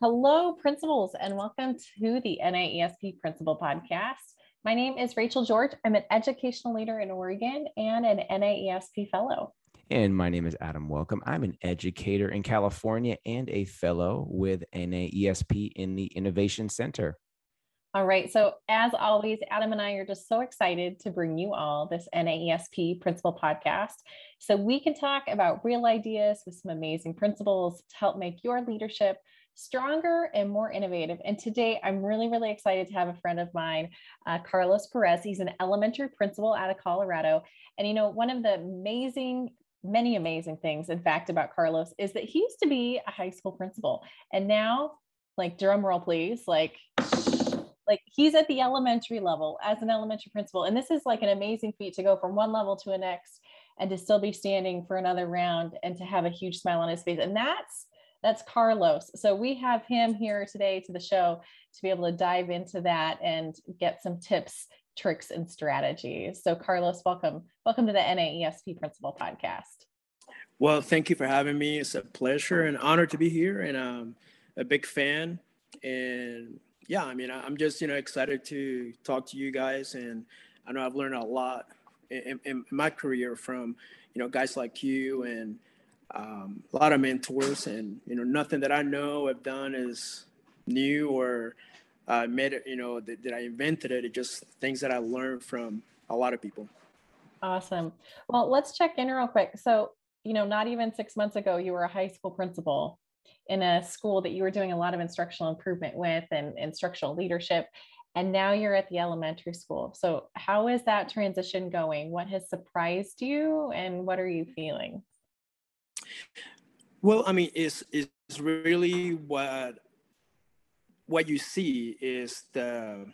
Hello, principals, and welcome to the NAESP Principal Podcast. My name is Rachel George. I'm an educational leader in Oregon and an NAESP fellow. And my name is Adam Welcome. I'm an educator in California and a fellow with NAESP in the Innovation Center. All right. So, as always, Adam and I are just so excited to bring you all this NAESP Principal Podcast so we can talk about real ideas with some amazing principals to help make your leadership stronger and more innovative. And today I'm really, really excited to have a friend of mine, uh, Carlos Perez. He's an elementary principal out of Colorado. And, you know, one of the amazing many amazing things in fact about carlos is that he used to be a high school principal and now like drum roll please like like he's at the elementary level as an elementary principal and this is like an amazing feat to go from one level to the next and to still be standing for another round and to have a huge smile on his face and that's that's Carlos. So we have him here today to the show to be able to dive into that and get some tips, tricks, and strategies. So Carlos, welcome. Welcome to the NAESP Principal Podcast. Well, thank you for having me. It's a pleasure and honor to be here, and I'm a big fan. And yeah, I mean, I'm just you know excited to talk to you guys, and I know I've learned a lot in, in my career from you know guys like you and um, a lot of mentors, and you know, nothing that I know I've done is new or uh, made it. You know, that, that I invented it. It's just things that I learned from a lot of people. Awesome. Well, let's check in real quick. So, you know, not even six months ago, you were a high school principal in a school that you were doing a lot of instructional improvement with and instructional leadership. And now you're at the elementary school. So, how is that transition going? What has surprised you and what are you feeling? Well, I mean, it's it's really what what you see is the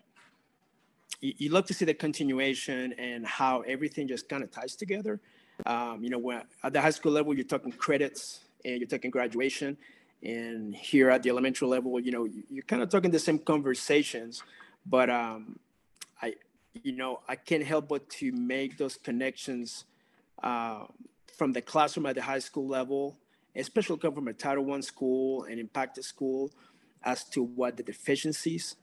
you, you love to see the continuation and how everything just kind of ties together. Um, you know, when at the high school level, you're talking credits and you're talking graduation, and here at the elementary level, you know, you're kind of talking the same conversations, but um, I, you know, I can't help but to make those connections. Uh, from the classroom at the high school level, especially come from a Title One school and impacted school, as to what the deficiencies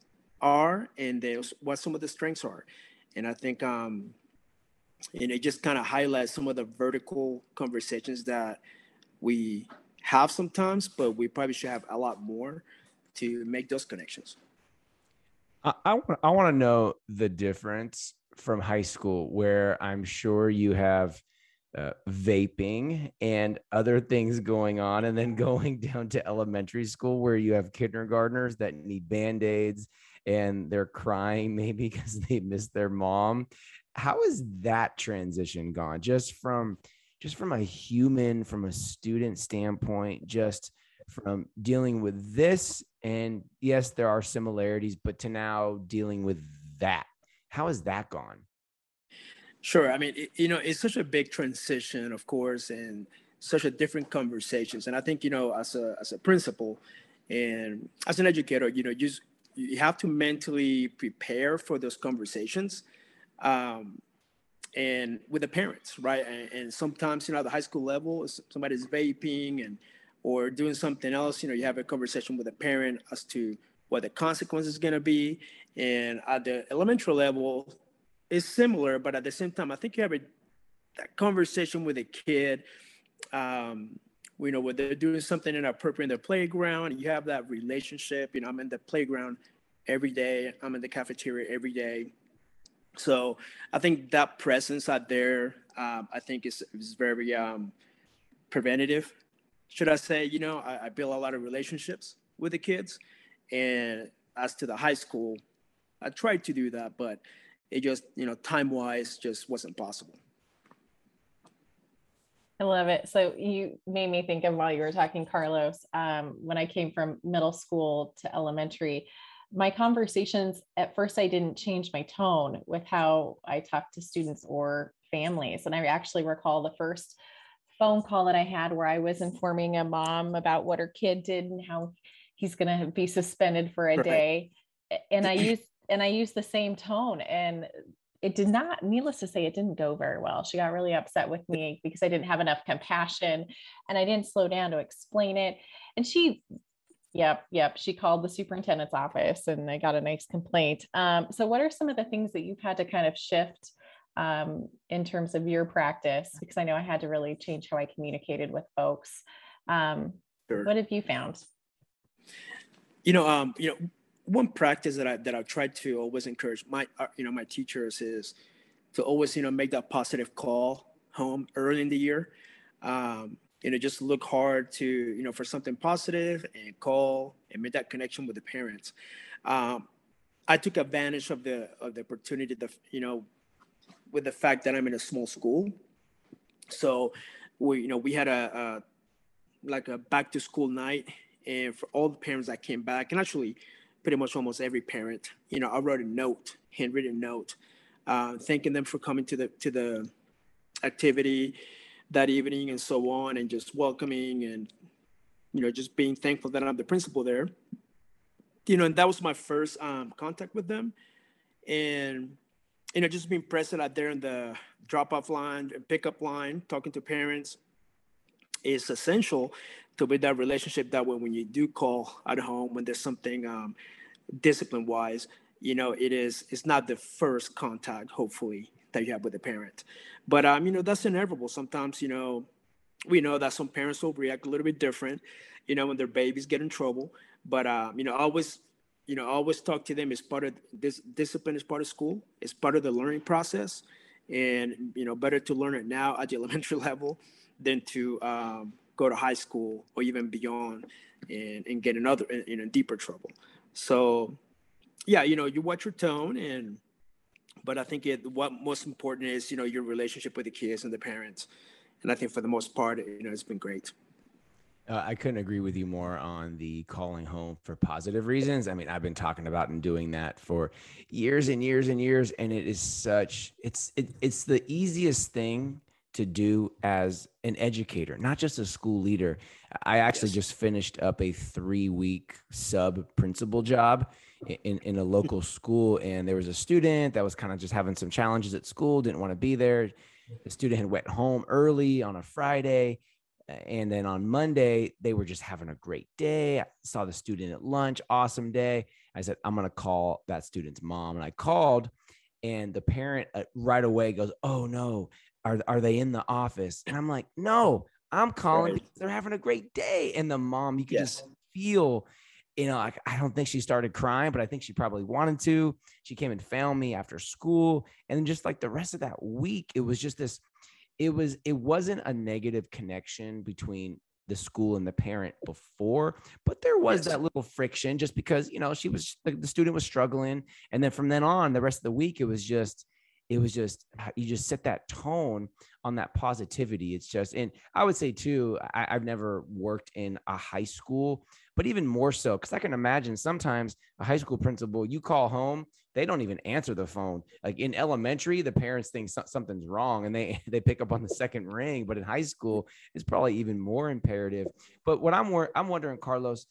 are and what some of the strengths are. And I think um, and it just kind of highlights some of the vertical conversations that we have sometimes, but we probably should have a lot more to make those connections. I, I, I want to know the difference from high school, where I'm sure you have – uh, vaping and other things going on, and then going down to elementary school where you have kindergartners that need band aids and they're crying maybe because they miss their mom. How has that transition gone? Just from just from a human, from a student standpoint, just from dealing with this, and yes, there are similarities, but to now dealing with that. How has that gone? Sure. I mean, it, you know, it's such a big transition, of course, and such a different conversations. And I think, you know, as a as a principal and as an educator, you know, you you have to mentally prepare for those conversations. Um, and with the parents, right? And, and, sometimes, you know, at the high school level, somebody's vaping and or doing something else, you know, you have a conversation with a parent as to what the consequence is going to be. And at the elementary level, is similar, but at the same time, I think you have a that conversation with a kid. Um, you know, when they're doing something inappropriate in the playground, you have that relationship. You know, I'm in the playground every day. I'm in the cafeteria every day. So I think that presence out there, um, I think is, is very um, preventative. Should I say, you know, I, I build a lot of relationships with the kids. And as to the high school, I tried to do that, but it just you know time wise just wasn't possible I love it. So you made me think of while you were talking, Carlos, um, when I came from middle school to elementary, my conversations at first I didn't change my tone with how I talked to students or families. And I actually recall the first phone call that I had where I was informing a mom about what her kid did and how he's going to be suspended for a right. day. And I used and I used the same tone and it did not, needless to say, it didn't go very well. She got really upset with me because I didn't have enough compassion and I didn't slow down to explain it. And she, yep, yep, she called the superintendent's office and I got a nice complaint. Um, so, what are some of the things that you've had to kind of shift um, in terms of your practice? Because I know I had to really change how I communicated with folks. Um, sure. What have you found? You know, um, you know, one practice that I that I've tried to always encourage my uh, you know my teachers is to always you know make that positive call home early in the year. Um, you know, just look hard to you know for something positive and call and make that connection with the parents. Um, I took advantage of the of the opportunity that you know with the fact that I'm in a small school. So we you know we had a, a like a back to school night and for all the parents that came back and actually pretty much almost every parent. You know, I wrote a note, handwritten note, uh, thanking them for coming to the to the activity that evening and so on, and just welcoming and you know just being thankful that I'm the principal there. You know, and that was my first um, contact with them, and you know just being present out there in the drop off line and pickup line, talking to parents is essential to build that relationship that way when you do call at home when there's something um, discipline wise you know it is it's not the first contact hopefully that you have with the parent. But um you know that's inevitable. Sometimes you know we know that some parents will react a little bit different you know when their babies get in trouble. But um you know always you know always talk to them. As part of this discipline is part of school. It's part of the learning process. And you know better to learn it now at the elementary level than to um, go to high school or even beyond and, and get another in, in deeper trouble. So yeah, you know, you watch your tone and but I think it what most important is, you know, your relationship with the kids and the parents. And I think for the most part, you know, it's been great. Uh, I couldn't agree with you more on the calling home for positive reasons. I mean, I've been talking about and doing that for years and years and years, and it is such it's it, it's the easiest thing to do as an educator, not just a school leader. I actually yes. just finished up a three week sub principal job in, in a local school. And there was a student that was kind of just having some challenges at school, didn't want to be there. The student had went home early on a Friday. And then on Monday, they were just having a great day. I saw the student at lunch, awesome day. I said, I'm going to call that student's mom. And I called, and the parent uh, right away goes, Oh no, are are they in the office? And I'm like, no, I'm calling right. they're having a great day. And the mom, you can yes. just feel, you know, like I don't think she started crying, but I think she probably wanted to. She came and found me after school. And just like the rest of that week, it was just this, it was, it wasn't a negative connection between the school and the parent before, but there was that little friction just because, you know, she was the, the student was struggling. And then from then on, the rest of the week, it was just, it was just uh, you just set that tone on that positivity it's just and i would say too I, have never worked in a high school but even more so because i can imagine sometimes a high school principal you call home they don't even answer the phone like in elementary the parents think something's wrong and they they pick up on the second ring but in high school it's probably even more imperative but what i'm i'm wondering carlos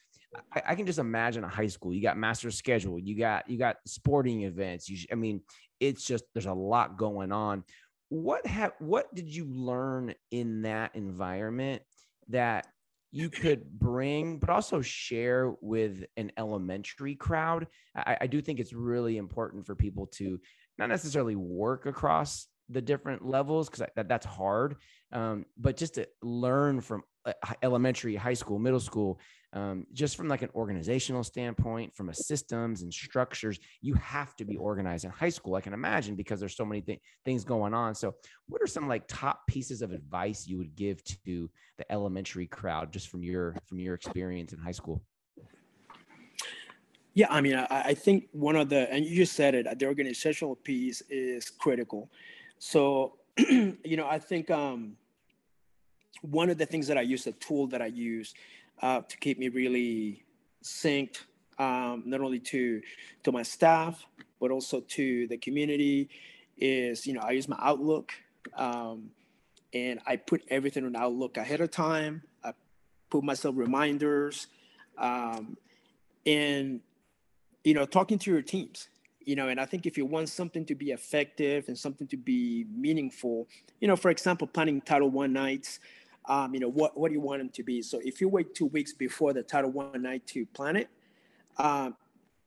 I, I, can just imagine a high school. You got master schedule. You got you got sporting events. You, I mean, it's just there's a lot going on. What have what did you learn in that environment that you could bring, but also share with an elementary crowd? I, I do think it's really important for people to not necessarily work across the different levels because that, that's hard um, but just to learn from uh, elementary high school middle school um, just from like an organizational standpoint from a systems and structures you have to be organized in high school i can imagine because there's so many th- things going on. So what are some like top pieces of advice you would give to the elementary crowd just from your from your experience in high school? Yeah i mean i, I think one of the and you just said it the organizational piece is critical so you know i think um one of the things that i use a tool that i use uh, to keep me really synced, um, not only to to my staff but also to the community. Is you know I use my Outlook, um, and I put everything on Outlook ahead of time. I put myself reminders, um, and you know talking to your teams. You know and i think if you want something to be effective and something to be meaningful you know for example planning title one nights um, you know what, what do you want them to be? So if you wait two weeks before the title one night to plan it um,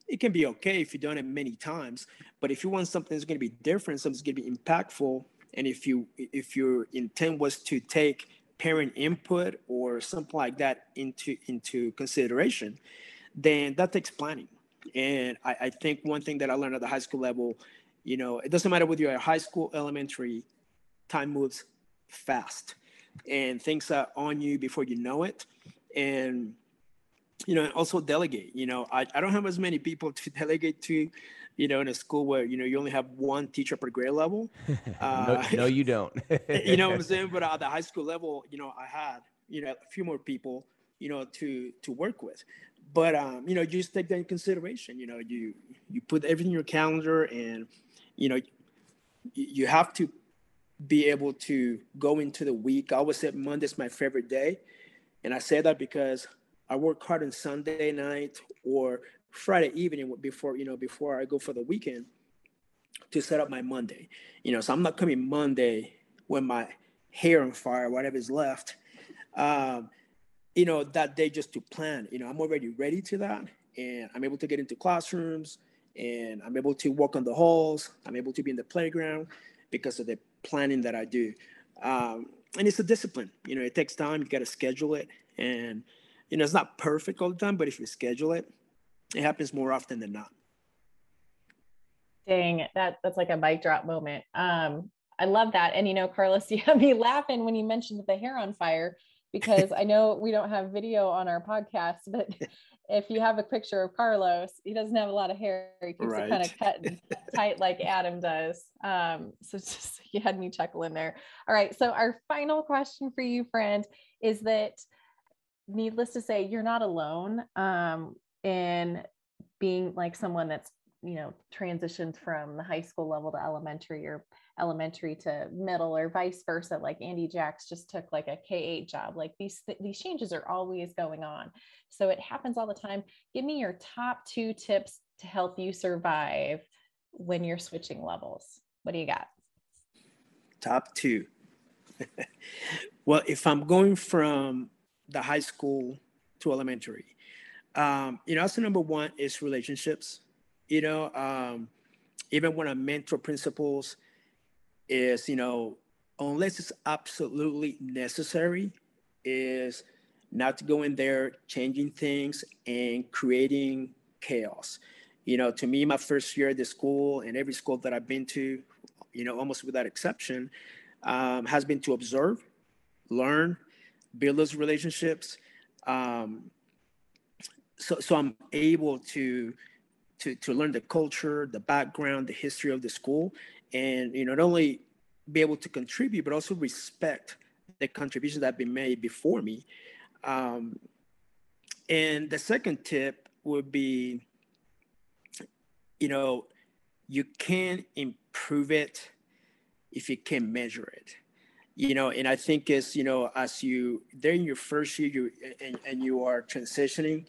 it can be okay if you've done it many times but if you want something that's going to be different something's going to be impactful and if you if your intent was to take parent input or something like that into into consideration then that takes planning and I, I think one thing that i learned at the high school level you know it doesn't matter whether you're at high school elementary time moves fast. And things are on you before you know it. And you know also delegate you know I, I don't have as many people to delegate to you know in a school where you know you only have one teacher per grade level. Uh, no, no, you don't. You know what i'm saying? But at the high school level you know i had you know a few more people you know to to work with but um you know you just take that in consideration you know you you put everything in your calendar and you know you have to be able to go into the week. I always said Monday's my favorite day. And I say that because I work hard on Sunday night or Friday evening before, you know, before I go for the weekend to set up my Monday. You know, so I'm not coming Monday when my hair on fire, whatever is left. Um, you know, that day just to plan. You know, I'm already ready to that. And I'm able to get into classrooms and I'm able to walk on the halls. I'm able to be in the playground because of the planning that I do. Um, and it's a discipline. You know, it takes time. You got to schedule it, and you know, it's not perfect all the time. But if you schedule it, it happens more often than not. Dang, that that's like a mic drop moment. Um, I love that. And you know, Carlos, you had me laughing when you mentioned the hair on fire because I know we don't have video on our podcast, but if you have a picture of Carlos, he doesn't have a lot of hair. He keeps right. it kind of cut tight like Adam does. Um, so just you had me chuckling there. All right. So our final question for you, friend, is that needless to say, you're not alone um, in being like someone that's you know transitioned from the high school level to elementary or elementary to middle or vice versa like andy jacks just took like a k8 job like these these changes are always going on. So it happens all the time. Give me your top two tips to help you survive when you're switching levels. What do you got? Top two. Well if i'm going from the high school to elementary um, you know the number one is relationships you know um, even when i mentor principals is you know unless it's absolutely necessary is not to go in there changing things and creating chaos. You know to me my first year at the school and every school that i've been to you know almost without exception um, has been to observe learn build those relationships. Um, so so i'm able to to to learn the culture, the background, the history of the school, and you know not only be able to contribute, but also respect the contributions that have been made before me. Um, and the second tip would be, you know, you can improve it if you can measure it you know and i think as you know as you they're in your first year you and, and you are transitioning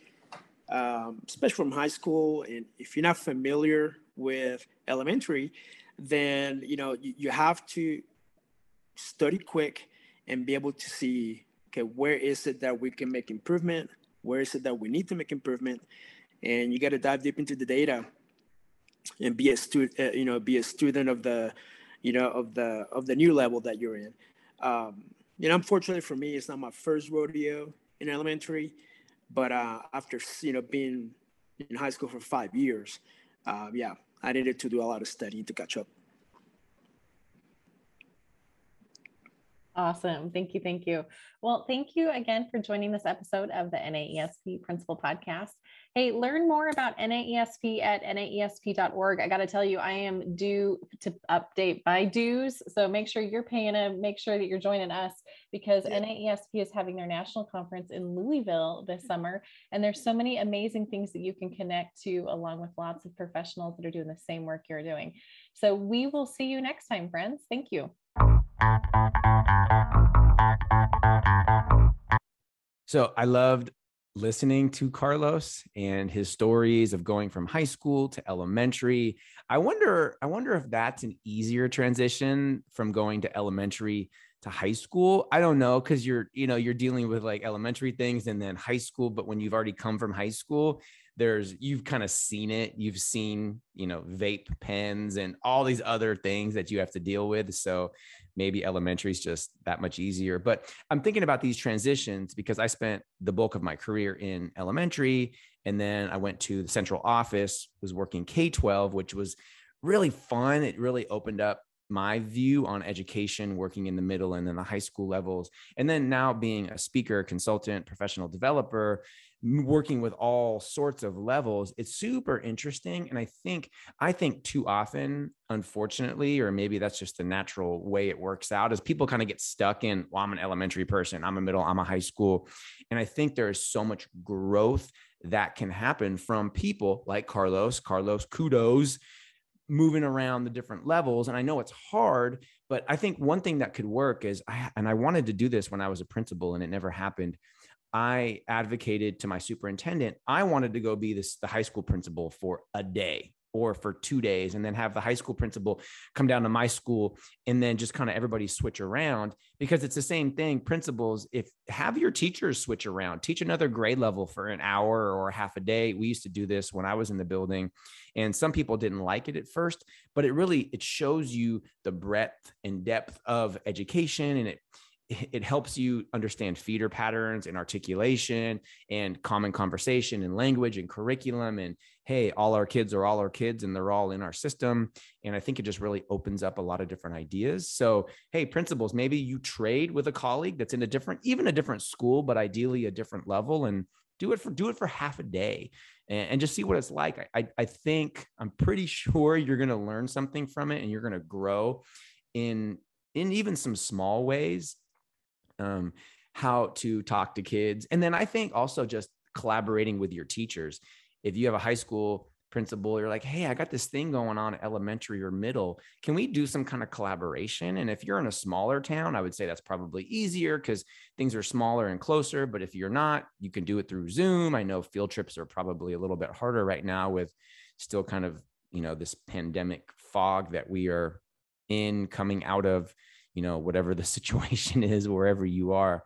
um, especially from high school. And if you're not familiar with elementary, then you know you, you have to study quick and be able to see okay where is it that we can make improvement? Where is it that we need to make improvement? And you got to dive deep into the data and be a student uh, you know be a student of the you know of the of the new level that you're in. Um, you know unfortunately for me it's not my first rodeo in elementary but uh, after you know being in high school for five years, uh, yeah, I needed to do a lot of studying to catch up. Awesome. Thank you. Thank you. Well, thank you again for joining this episode of the NAESP Principal Podcast. Hey, learn more about NAESP at naesp.org. I got to tell you, I am due to update my dues. So make sure you're paying them, make sure that you're joining us because yeah. NAESP is having their national conference in Louisville this mm-hmm. summer. And there's so many amazing things that you can connect to, along with lots of professionals that are doing the same work you're doing. So we will see you next time, friends. Thank you. So I loved listening to Carlos and his stories of going from high school to elementary. I wonder, I wonder if that's an easier transition from going to elementary to high school. I don't know because you're, you know, you're dealing with like elementary things and then high school. But when you've already come from high school, there's you've kind of seen it. You've seen, you know, vape pens and all these other things that you have to deal with. So maybe elementary is just that much easier. But I'm thinking about these transitions because I spent the bulk of my career in elementary. And then I went to the central office, was working K 12, which was really fun. It really opened up my view on education working in the middle and then the high school levels and then now being a speaker consultant professional developer working with all sorts of levels it's super interesting and i think i think too often unfortunately or maybe that's just the natural way it works out is people kind of get stuck in well i'm an elementary person i'm a middle i'm a high school and i think there is so much growth that can happen from people like carlos carlos kudos moving around the different levels and i know it's hard but i think one thing that could work is I, and i wanted to do this when i was a principal and it never happened. I advocated to my superintendent, I wanted to go be this the high school principal for a day or for two days and then have the high school principal come down to my school and then just kind of everybody switch around because it's the same thing. Principals if have your teachers switch around. Teach another grade level for an hour or half a day. We used to do this when i was in the building and some people didn't like it at first but it really it shows you the breadth and depth of education and it it helps you understand feeder patterns and articulation and common conversation and language and curriculum and hey all our kids are all our kids and they're all in our system and i think it just really opens up a lot of different ideas so hey principals maybe you trade with a colleague that's in a different even a different school but ideally a different level and do it for do it for half a day and, and just see what it's like I, I think i'm pretty sure you're to learn something from it and you're to grow in in even some small ways um, how to talk to kids. And then I think also just collaborating with your teachers. If you have a high school principal, you're like, hey, I got this thing going on elementary or middle. Can we do some kind of collaboration? And if you're in a smaller town, I would say that's probably easier because things are smaller and closer. But if you're not, you can do it through Zoom. I know field trips are probably a little bit harder right now with still kind of, you know, this pandemic fog that we are in coming out of you know whatever the situation is wherever you are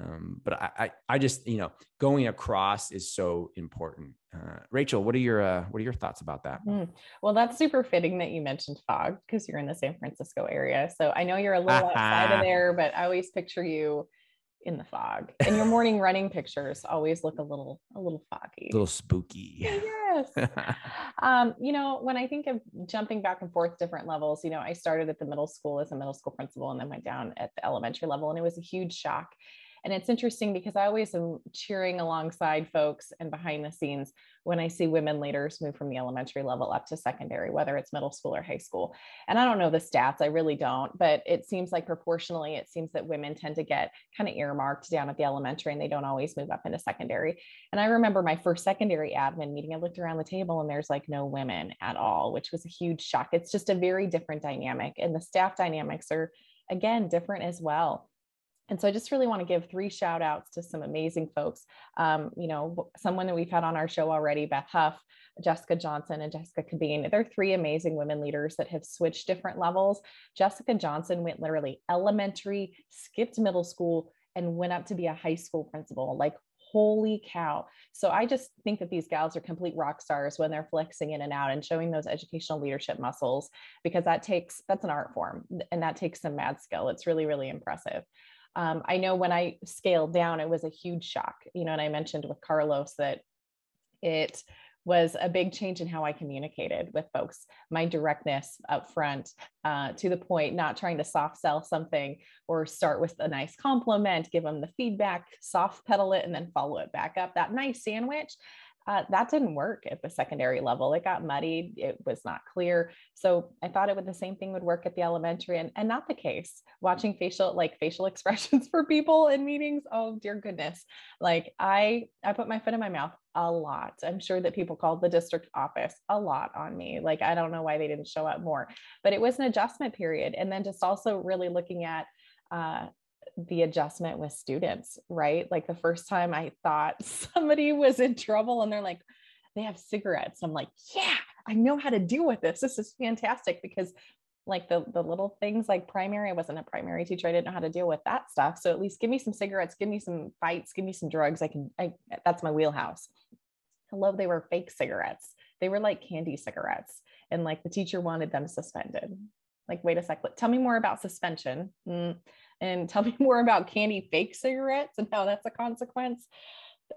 um, but I, I, I just you know going across is so important. Uh, rachel what are your uh, what are your thoughts about that? Mm. well that's super fitting that you mentioned fog because you're in the san francisco area. So i know you're a little outside of there but i always picture you in the fog. And your morning running pictures always look a little a little foggy. A little spooky. Yes. Um, you know when i think of jumping back and forth different levels you know i started at the middle school as a middle school principal and then went down at the elementary level and it was a huge shock and it's interesting because I always am cheering alongside folks and behind the scenes when I see women leaders move from the elementary level up to secondary, whether it's middle school or high school. And I don't know the stats, I really don't, but it seems like proportionally, it seems that women tend to get kind of earmarked down at the elementary and they don't always move up into secondary. And I remember my first secondary admin meeting, I looked around the table and there's like no women at all, which was a huge shock. It's just a very different dynamic. And the staff dynamics are, again, different as well. And so I just really want to give three shout outs to some amazing folks. Um, you know, someone that we've had on our show already, Beth Houf, Jessica Johnson, and Jessica Cabeen. They're three amazing women leaders that have switched different levels. Jessica Johnson went literally elementary, skipped middle school, and went up to be a high school principal. Like, holy cow. So I just think that these gals are complete rock stars when they're flexing in and out and showing those educational leadership muscles because that takes that's an art form and that takes some mad skill. It's really, really impressive um, I know when I scaled down, it was a huge shock, you know, and I mentioned with Carlos that it was a big change in how I communicated with folks. My directness up front, uh, to the point, not trying to soft sell something or start with a nice compliment, give them the feedback, soft pedal it, and then follow it back up. That nice sandwich uh, that didn't work at the secondary level. It got muddied. It was not clear. So I thought it would the same thing would work at the elementary, and, and not the case. Watching facial like facial expressions for people in meetings. Oh dear goodness! Like I I put my foot in my mouth a lot. I'm sure that people called the district office a lot on me. Like I don't know why they didn't show up more, but it was an adjustment period, and then just also really looking at uh, the adjustment with students, right? Like the first time I thought somebody was in trouble and they're like, they have cigarettes. I'm like, yeah, I know how to deal with this. This is fantastic because like the the little things like primary, I wasn't a primary teacher. I didn't know how to deal with that stuff. So at least give me some cigarettes, give me some fights, give me some drugs. I can I that's my wheelhouse. Love they were fake cigarettes. They were like candy cigarettes. And like the teacher wanted them suspended. Like, wait a sec, tell me more about suspension. Mm. And tell me more about candy fake cigarettes and how that's a consequence.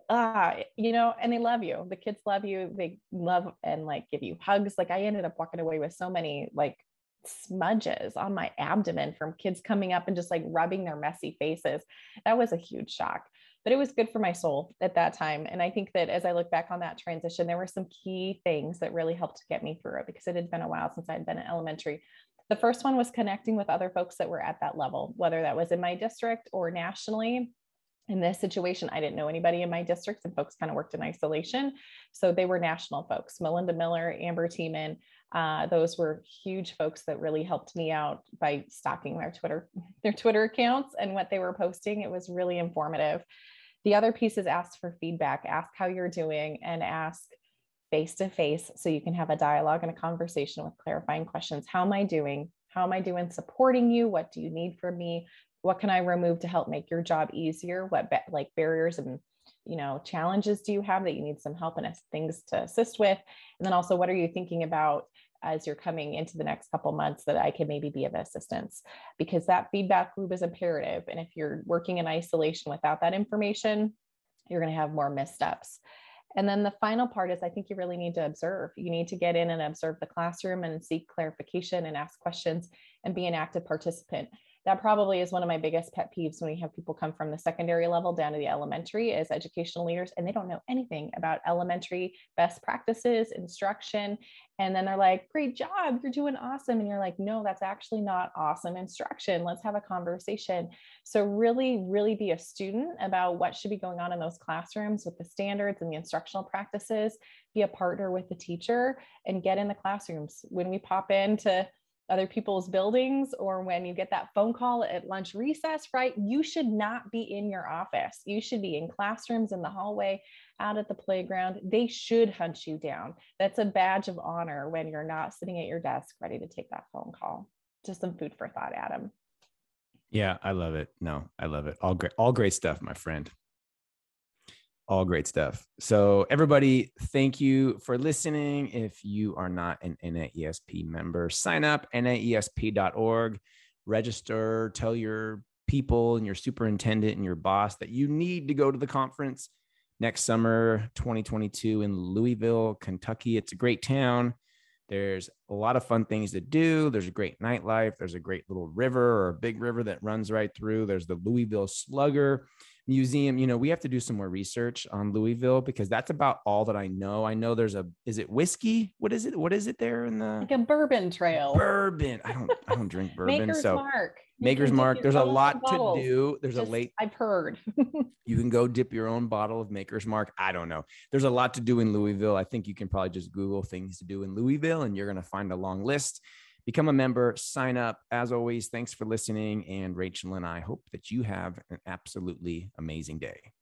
Uh you know and they love you. The kids love you. They love and like give you hugs. Like i ended up walking away with so many like smudges on my abdomen from kids coming up and just like rubbing their messy faces. That was a huge shock but it was good for my soul at that time. And i think that as i look back on that transition there were some key things that really helped get me through it because it had been a while since i'd been in elementary the first one was connecting with other folks that were at that level whether that was in my district or nationally in this situation, I didn't know anybody in my district, and folks kind of worked in isolation. So they were national folks Melinda Miller, Amber Teamann. Uh, those were huge folks that really helped me out by stalking their Twitter, their Twitter accounts and what they were posting. It was really informative. The other piece is ask for feedback, ask how you're doing, and ask face to face so you can have a dialogue and a conversation with clarifying questions. How am I doing? How am I doing supporting you? What do you need from me? what can i remove to help make your job easier what ba- like barriers and you know challenges do you have that you need some help and things to assist with and then also what are you thinking about as you're coming into the next couple months that i can maybe be of assistance because that feedback loop is imperative and if you're working in isolation without that information you're going to have more missteps and then the final part is I think you really need to observe. You need to get in and observe the classroom and seek clarification and ask questions and be an active participant that probably is one of my biggest pet peeves when we have people come from the secondary level down to the elementary as educational leaders and they don't know anything about elementary best practices instruction. And then they're like great job you're doing awesome. And you're like no that's actually not awesome instruction. Let's have a conversation. So really really be a student about what should be going on in those classrooms with the standards and the instructional practices. Be a partner with the teacher and get in the classrooms. When we pop into other people's buildings or when you get that phone call at lunch recess, right? You should not be in your office. You should be in classrooms in the hallway, out at the playground. They should hunt you down. That's a badge of honor when you're not sitting at your desk ready to take that phone call. Just some food for thought, Adam. Yeah, I love it. No, I love it. All great, all great stuff, my friend all great stuff. So, everybody, thank you for listening. If you are not an NAESP member, sign up naesp.org, register, tell your people and your superintendent and your boss that you need to go to the conference next summer 2022 in Louisville, Kentucky. It's a great town. There's a lot of fun things to do. There's a great nightlife. There's a great little river or a big river that runs right through. There's the Louisville Slugger museum you know we have to do some more research on louisville because that's about all that i know. I know there's a is it whiskey? What is it? What is it there in the like a bourbon trail. Bourbon. I don't i don't drink bourbon maker's so mark. Maker's mark there's a lot to do. There's Just, a late i've heard. You can go dip your own bottle of maker's mark. I don't know. There's a lot to do in louisville. I think you can probably just google things to do in louisville and you're going to find a long list become a member, sign up. As always, thanks for listening. And Rachel and I hope that you have an absolutely amazing day.